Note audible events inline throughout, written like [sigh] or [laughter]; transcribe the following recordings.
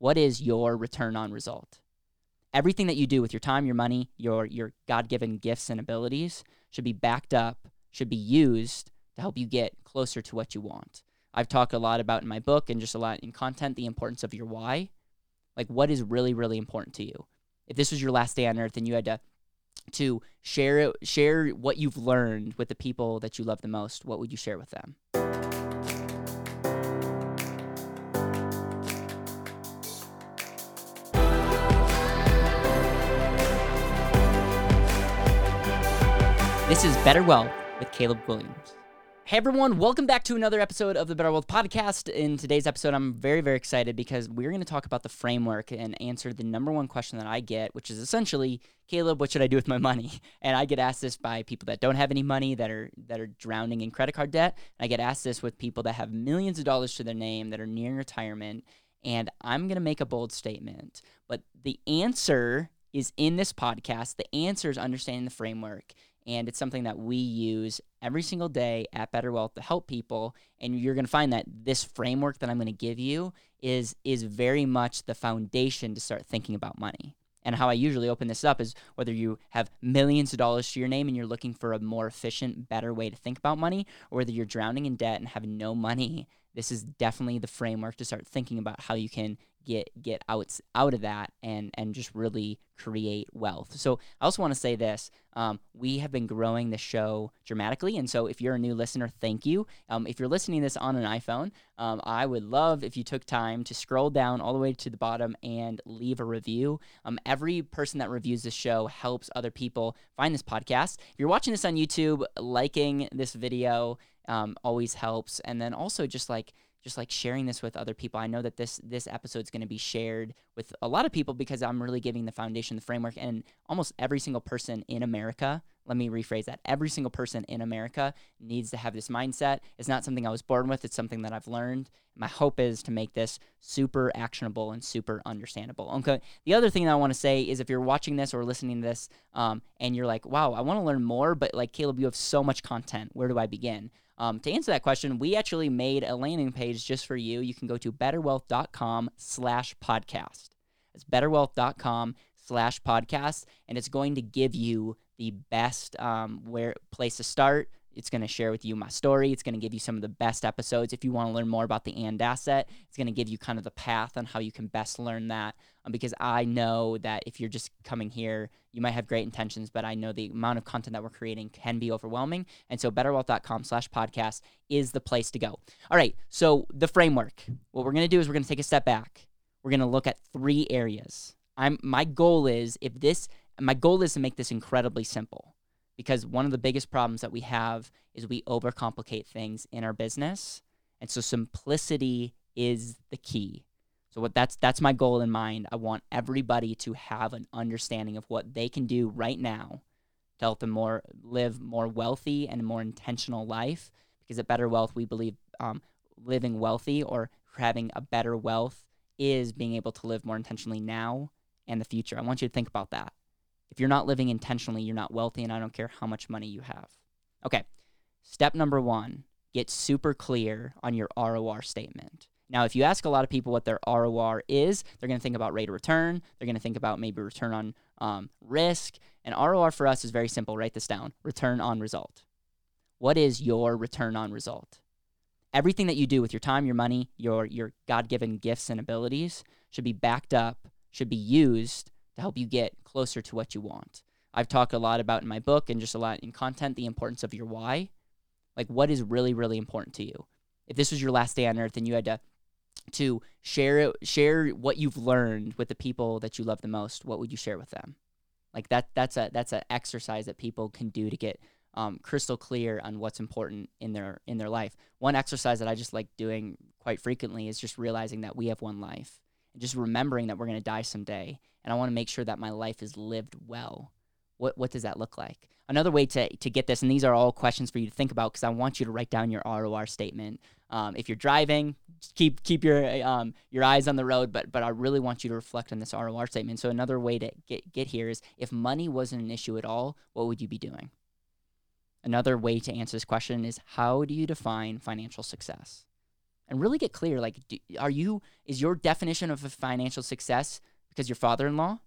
What is your return on result? Everything that you do with your time, your money, your your God-given gifts and abilities should be backed up, should be used to help you get closer to what you want. I've talked a lot about in my book and just a lot in content the importance of your why. Like what is really really important to you. If this was your last day on earth and you had to to share share what you've learned with the people that you love the most, what would you share with them? This is Better Wealth with Caleb Guilliams. Hey everyone, welcome back to another episode of the Better Wealth Podcast. In today's episode, I'm very, very excited because we're going to talk about the framework and answer the number one question that I get, which is essentially, Caleb, what should I do with my money? [laughs] And I get asked this by people that don't have any money, that are that are drowning in credit card debt. And I get asked this with people that have millions of dollars to their name, that are nearing retirement. And I'm going to make a bold statement, but the answer is in this podcast. The answer is understanding the framework and it's something that we use every single day at Better Wealth to help people. And you're going to find that this framework that I'm going to give you is is very much the foundation to start thinking about money. And how I usually open this up is whether you have millions of dollars to your name and you're looking for a more efficient, better way to think about money, or whether you're drowning in debt and have no money, this is definitely the framework to start thinking about how you can get get out out of that and and just really create wealth. So I also want to say this: um, we have been growing the show dramatically, and so if you're a new listener, thank you. Um, if you're listening this on an iPhone, um, I would love if you took time to scroll down all the way to the bottom and leave a review. Um, every person that reviews the show helps other people find this podcast. If you're watching this on YouTube, liking this video um, always helps, and then also just like just like sharing this with other people. I know that this this episode is going to be shared with a lot of people because I'm really giving the foundation, the framework, and almost every single person in America. Let me rephrase that. Every single person in America needs to have this mindset. It's not something I was born with. It's something that I've learned. My hope is to make this super actionable and super understandable. Okay. The other thing that I want to say is if you're watching this or listening to this, um, and you're like, "Wow, I want to learn more," but like Caleb, you have so much content. Where do I begin? Um, to answer that question, we actually made a landing page just for you. You can go to betterwealth.com slash podcast. It's betterwealth.com slash podcast, and it's going to give you the best um, where place to start, it's going to share with you my story. It's going to give you some of the best episodes. If you want to learn more about the and asset, it's going to give you kind of the path on how you can best learn that. Um, because I know that if you're just coming here, you might have great intentions, but I know the amount of content that we're creating can be overwhelming. And so betterwealth.com slash podcast is the place to go. All right. So the framework, what we're going to do is we're going to take a step back. We're going to look at three areas. I'm, my goal is if this, my goal is to make this incredibly simple because one of the biggest problems that we have is we overcomplicate things in our business. And so simplicity is the key. So what that's that's my goal in mind. I want everybody to have an understanding of what they can do right now to help them more live more wealthy and a more intentional life. Because at Better Wealth, we believe um, living wealthy or having a better wealth is being able to live more intentionally now and the future. I want you to think about that. If you're not living intentionally, you're not wealthy, and I don't care how much money you have. Okay, step number one get super clear on your ROR statement. Now, if you ask a lot of people what their ROR is, they're going to think about rate of return. They're going to think about maybe return on um, risk. And ROR for us is very simple. Write this down return on result. What is your return on result? Everything that you do with your time, your money, your, your God given gifts and abilities should be backed up, should be used to help you get closer to what you want. I've talked a lot about in my book and just a lot in content the importance of your why. Like what is really really important to you. If this was your last day on earth and you had to to share share what you've learned with the people that you love the most, what would you share with them? Like that that's a that's an exercise that people can do to get um, crystal clear on what's important in their in their life. One exercise that I just like doing quite frequently is just realizing that we have one life and just remembering that we're going to die someday and I want to make sure that my life is lived well. What what does that look like? Another way to to get this, and these are all questions for you to think about because I want you to write down your ROR statement. Um, if you're driving, keep keep your um, your eyes on the road, but but I really want you to reflect on this ROR statement. So another way to get get here is if money wasn't an issue at all, what would you be doing? Another way to answer this question is how do you define financial success? And really get clear like do, are you is your definition of a financial success because your father-in-law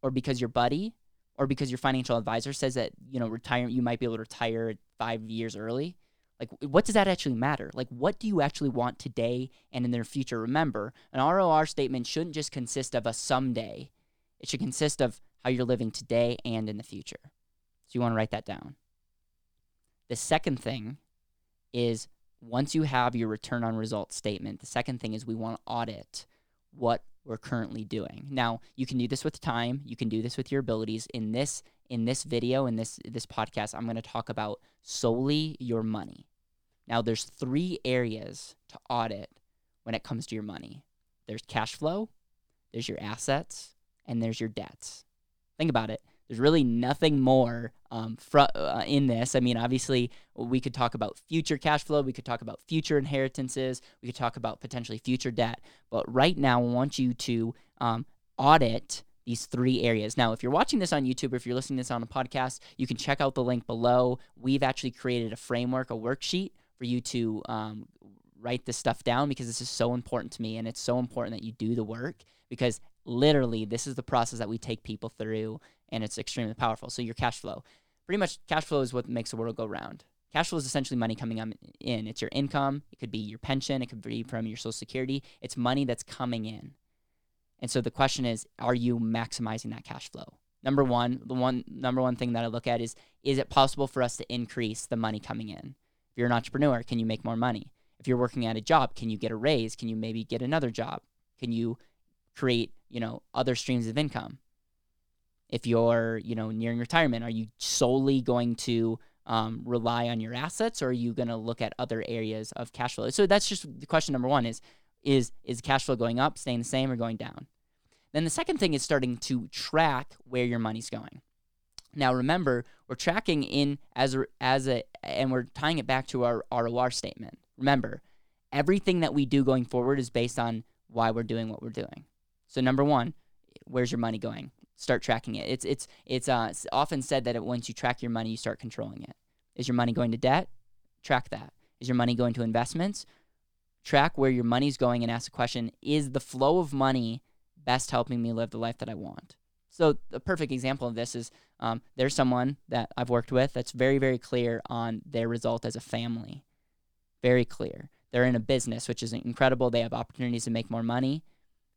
or because your buddy or because your financial advisor says that you know retire you might be able to retire 5 years early? Like what does that actually matter? Like what do you actually want today and in the future? Remember an ROR statement shouldn't just consist of a someday. It should consist of how you're living today and in the future. So you want to write that down. The second thing is once you have your return on results statement, the second thing is we want to audit what we're currently doing. Now, you can do this with time, you can do this with your abilities. In this in this video in this this podcast, I'm going to talk about solely your money. Now, there's three areas to audit when it comes to your money. There's cash flow, there's your assets, and there's your debts. Think about it. There's really nothing more um, fr- uh, in this. I mean, obviously, we could talk about future cash flow, we could talk about future inheritances, we could talk about potentially future debt. But right now, I want you to um, audit these three areas. Now, if you're watching this on YouTube or if you're listening to this on a podcast, you can check out the link below. We've actually created a framework, a worksheet for you to um, write this stuff down because this is so important to me and it's so important that you do the work because literally this is the process that we take people through and it's extremely powerful. So your cash flow, pretty much cash flow is what makes the world go round. Cash flow is essentially money coming um, in. It's your income. It could be your pension. It could be from your social security. It's money that's coming in. And so the question is, are you maximizing that cash flow? Number one, the one number one thing that I look at is, is it possible for us to increase the money coming in? If you're an entrepreneur, can you make more money? If you're working at a job, can you get a raise? Can you maybe get another job? Can you create, you know, other streams of income? If you're you know nearing retirement are you solely going to um, rely on your assets or are you going to look at other areas of cash flow? So that's just the question number one is is is cash flow going up staying the same or going down? Then the second thing is starting to track where your money's going. Now remember we're tracking in as a, as a and we're tying it back to our ROR statement. Remember everything that we do going forward is based on why we're doing what we're doing. So number one where's your money going start tracking it. It's it's it's, uh, it's often said that it, once you track your money, you start controlling it. Is your money going to debt? Track that. Is your money going to investments? Track where your money's going and ask the question: Is the flow of money best helping me live the life that I want? So the perfect example of this is um, there's someone that I've worked with that's very very clear on their result as a family. Very clear. They're in a business, which is incredible. They have opportunities to make more money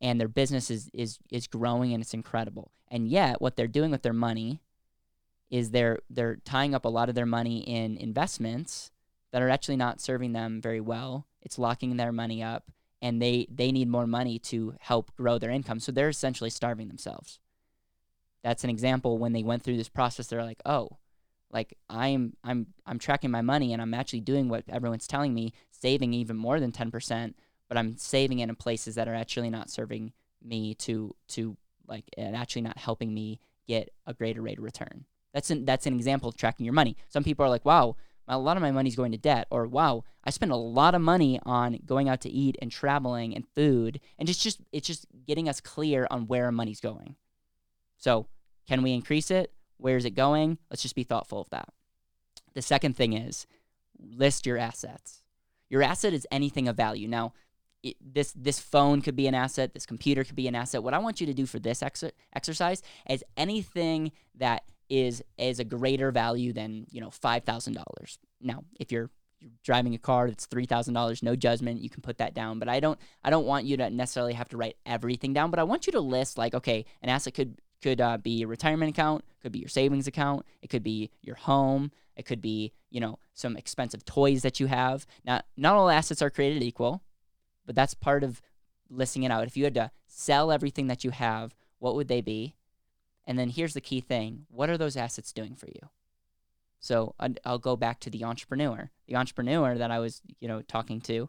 and their business is is is growing and it's incredible. And yet what they're doing with their money is they're they're tying up a lot of their money in investments that are actually not serving them very well. It's locking their money up and they they need more money to help grow their income. So they're essentially starving themselves. That's an example when they went through this process they're like, "Oh, like I'm I'm I'm tracking my money and I'm actually doing what everyone's telling me, saving even more than 10%, but I'm saving it in places that are actually not serving me to to like and actually not helping me get a greater rate of return. That's an that's an example of tracking your money. Some people are like, "Wow, a lot of my money's going to debt," or "Wow, I spend a lot of money on going out to eat and traveling and food," and it's just it's just getting us clear on where our money's going. So, can we increase it? Where is it going? Let's just be thoughtful of that. The second thing is list your assets. Your asset is anything of value. Now, it, this this phone could be an asset, this computer could be an asset. What I want you to do for this ex- exercise is anything that is is a greater value than you know five thousand dollars. Now, if you're you're driving a car that's three thousand dollars, no judgment, you can put that down. But I don't I don't want you to necessarily have to write everything down. But I want you to list like okay, an asset could could uh, be your retirement account, could be your savings account, it could be your home, it could be you know some expensive toys that you have. Now, not all assets are created equal but that's part of listing it out. If you had to sell everything that you have, what would they be? And then here's the key thing what are those assets doing for you? So I'll go back to the entrepreneur. The entrepreneur that I was, you know, talking to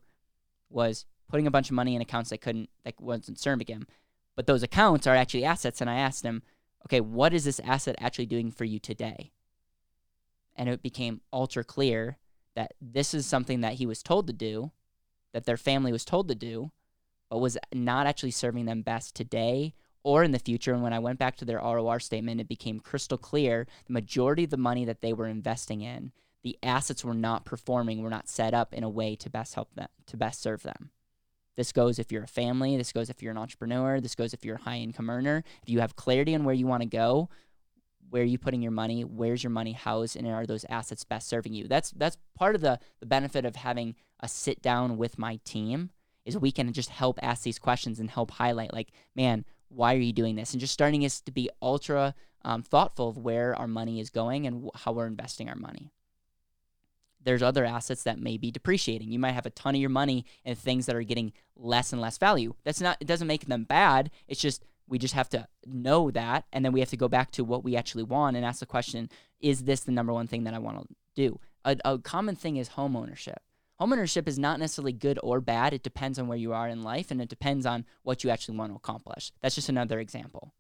was putting a bunch of money in accounts that couldn't, that wasn't serving him. But those accounts are actually assets. And I asked him, okay, what is this asset actually doing for you today? And it became ultra clear that this is something that he was told to do that their family was told to do, but was not actually serving them best today or in the future. And when I went back to their ROR statement, it became crystal clear the majority of the money that they were investing in, the assets were not performing, were not set up in a way to best help them, to best serve them. This goes if you're a family, this goes if you're an entrepreneur, this goes if you're a high income earner. If you have clarity on where you want to go, where are you putting your money, where's your money housed, and are those assets best serving you? That's that's part of the the benefit of having a sit down with my team is we can just help ask these questions and help highlight like, man, why are you doing this? And just starting us to be ultra um, thoughtful of where our money is going and how we're investing our money. There's other assets that may be depreciating. You might have a ton of your money in things that are getting less and less value. That's not, it doesn't make them bad. It's just, we just have to know that. And then we have to go back to what we actually want and ask the question is this the number one thing that I want to do? A, a common thing is home ownership. Home ownership is not necessarily good or bad. It depends on where you are in life and it depends on what you actually want to accomplish. That's just another example.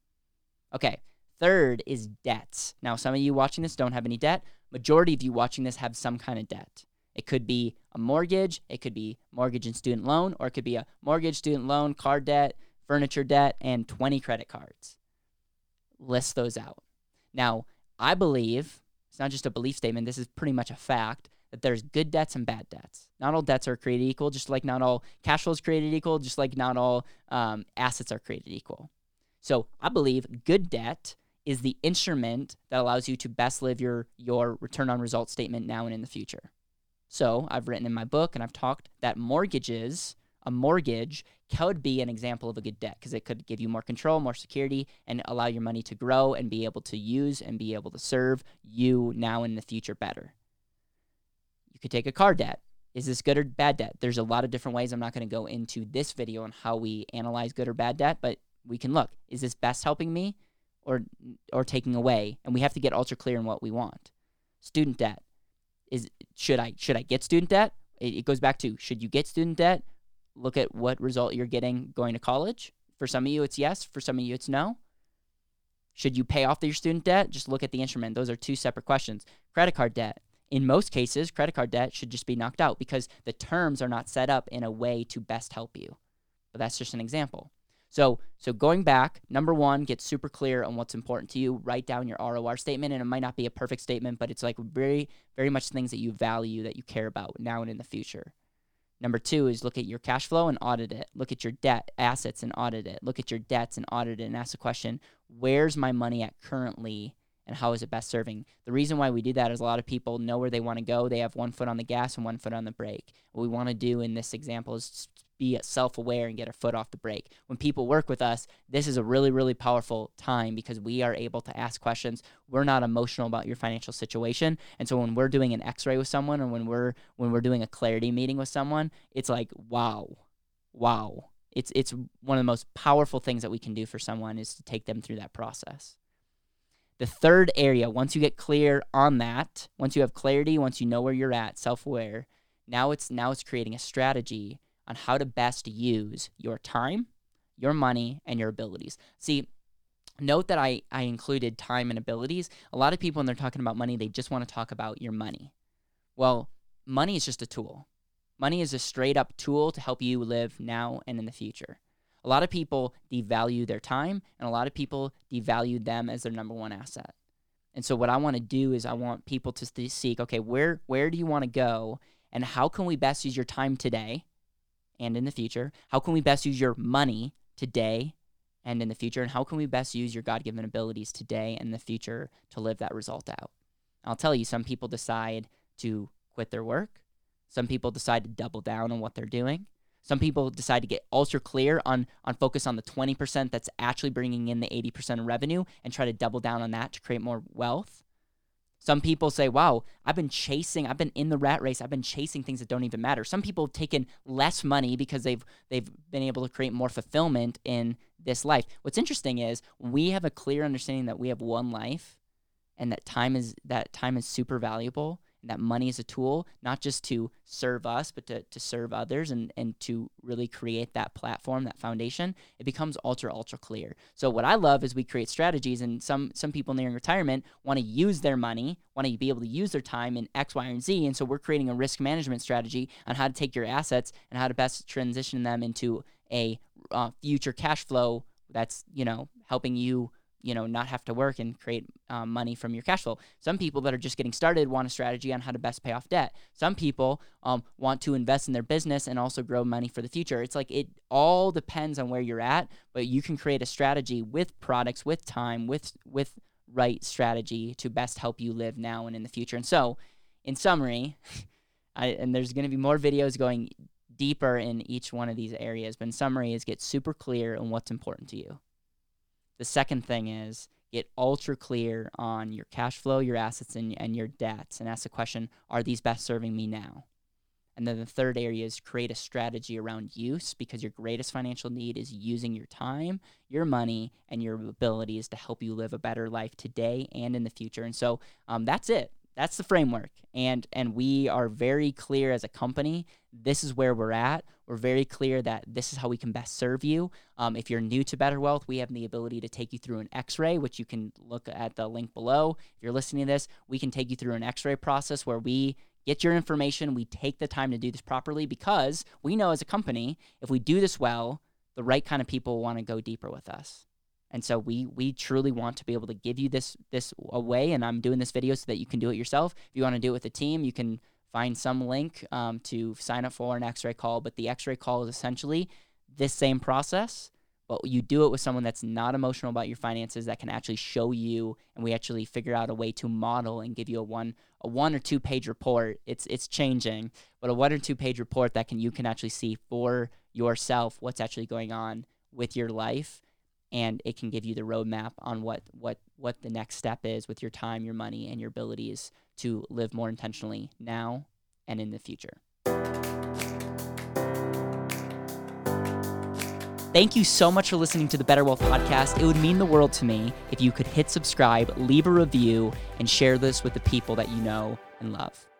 Okay, third is debts. Now, some of you watching this don't have any debt. Majority of you watching this have some kind of debt. It could be a mortgage, it could be mortgage and student loan, or it could be a mortgage, student loan, car debt, furniture debt, and 20 credit cards. List those out. Now, I believe, it's not just a belief statement, this is pretty much a fact that there's good debts and bad debts. Not all debts are created equal, just like not all cash flow is created equal, just like not all um, assets are created equal. So I believe good debt is the instrument that allows you to best live your your return on results statement now and in the future. So I've written in my book and I've talked that mortgages, a mortgage could be an example of a good debt because it could give you more control, more security, and allow your money to grow and be able to use and be able to serve you now in the future better You could take a car debt. Is this good or bad debt? There's a lot of different ways. I'm not going to go into this video on how we analyze good or bad debt, but we can look. Is this best helping me or or taking away? And we have to get ultra clear in what we want. Student debt. Is should I should I get student debt? It, it goes back to should you get student debt? Look at what result you're getting going to college. For some of you it's yes, for some of you it's no. Should you pay off your student debt? Just look at the instrument. Those are two separate questions. Credit card debt in most cases, credit card debt should just be knocked out because the terms are not set up in a way to best help you. But that's just an example. So, so going back, number one, get super clear on what's important to you. Write down your ROR statement, and it might not be a perfect statement, but it's like very, very much things that you value that you care about now and in the future. Number two is look at your cash flow and audit it. Look at your debt assets and audit it. Look at your debts and audit it and ask the question, where's my money at currently and how is it best serving. The reason why we do that is a lot of people know where they want to go. They have one foot on the gas and one foot on the brake. What we want to do in this example is be self aware and get our foot off the brake. When people work with us, this is a really, really powerful time because we are able to ask questions. We're not emotional about your financial situation. And so when we're doing an x ray with someone or when we're when we're doing a clarity meeting with someone, it's like, wow, wow. It's it's one of the most powerful things that we can do for someone is to take them through that process. The third area, once you get clear on that, once you have clarity, once you know where you're at, self-aware, now it's now it's creating a strategy on how to best use your time, your money, and your abilities. See, note that I, I included time and abilities. A lot of people, when they're talking about money, they just want to talk about your money. Well, money is just a tool. Money is a straight up tool to help you live now and in the future a lot of people devalue their time and a lot of people devalue them as their number one asset. And so what I want to do is I want people to seek, okay, where where do you want to go and how can we best use your time today and in the future? How can we best use your money today and in the future? And how can we best use your God-given abilities today and the future to live that result out? I'll tell you, some people decide to quit their work. Some people decide to double down on what they're doing. Some people decide to get ultra clear on on focus on the 20% that's actually bringing in the 80% of revenue and try to double down on that to create more wealth. Some people say, "Wow, I've been chasing, I've been in the rat race. I've been chasing things that don't even matter." Some people have taken less money because they've they've been able to create more fulfillment in this life. What's interesting is we have a clear understanding that we have one life and that time is that time is super valuable that money is a tool, not just to serve us, but to, to serve others and, and to really create that platform, that foundation, it becomes ultra, ultra clear. So what I love is we create strategies and some some people nearing retirement want to use their money, want to be able to use their time in X, Y, and Z. And so we're creating a risk management strategy on how to take your assets and how to best transition them into a uh, future cash flow that's, you know, helping you you know not have to work and create um, money from your cash flow. Some people that are just getting started want a strategy on how to best pay off debt. Some people um, want to invest in their business and also grow money for the future. It's like it all depends on where you're at but you can create a strategy with products with time with with right strategy to best help you live now and in the future. And so in summary [laughs] I, and there's going to be more videos going deeper in each one of these areas but in summary is get super clear on what's important to you the second thing is get ultra clear on your cash flow, your assets, and, and your debts, and ask the question are these best serving me now? And then the third area is create a strategy around use because your greatest financial need is using your time, your money, and your abilities to help you live a better life today and in the future. And so um, that's it that's the framework and and we are very clear as a company this is where we're at we're very clear that this is how we can best serve you um, if you're new to better wealth we have the ability to take you through an x-ray which you can look at the link below if you're listening to this we can take you through an x-ray process where we get your information we take the time to do this properly because we know as a company if we do this well the right kind of people want to go deeper with us and so we we truly want to be able to give you this this away. And I'm doing this video so that you can do it yourself. If you want to do it with a team, you can find some link um, to sign up for an X-ray call. But the X-ray call is essentially this same process, but you do it with someone that's not emotional about your finances that can actually show you, and we actually figure out a way to model and give you a one a one or two page report. It's it's changing, but a one or two page report that can you can actually see for yourself what's actually going on with your life and it can give you the roadmap on what what what the next step is with your time, your money, and your abilities to live more intentionally now and in the future. Thank you so much for listening to the Better Wealth Podcast. It would mean the world to me if you could hit subscribe, leave a review, and share this with the people that you know and love.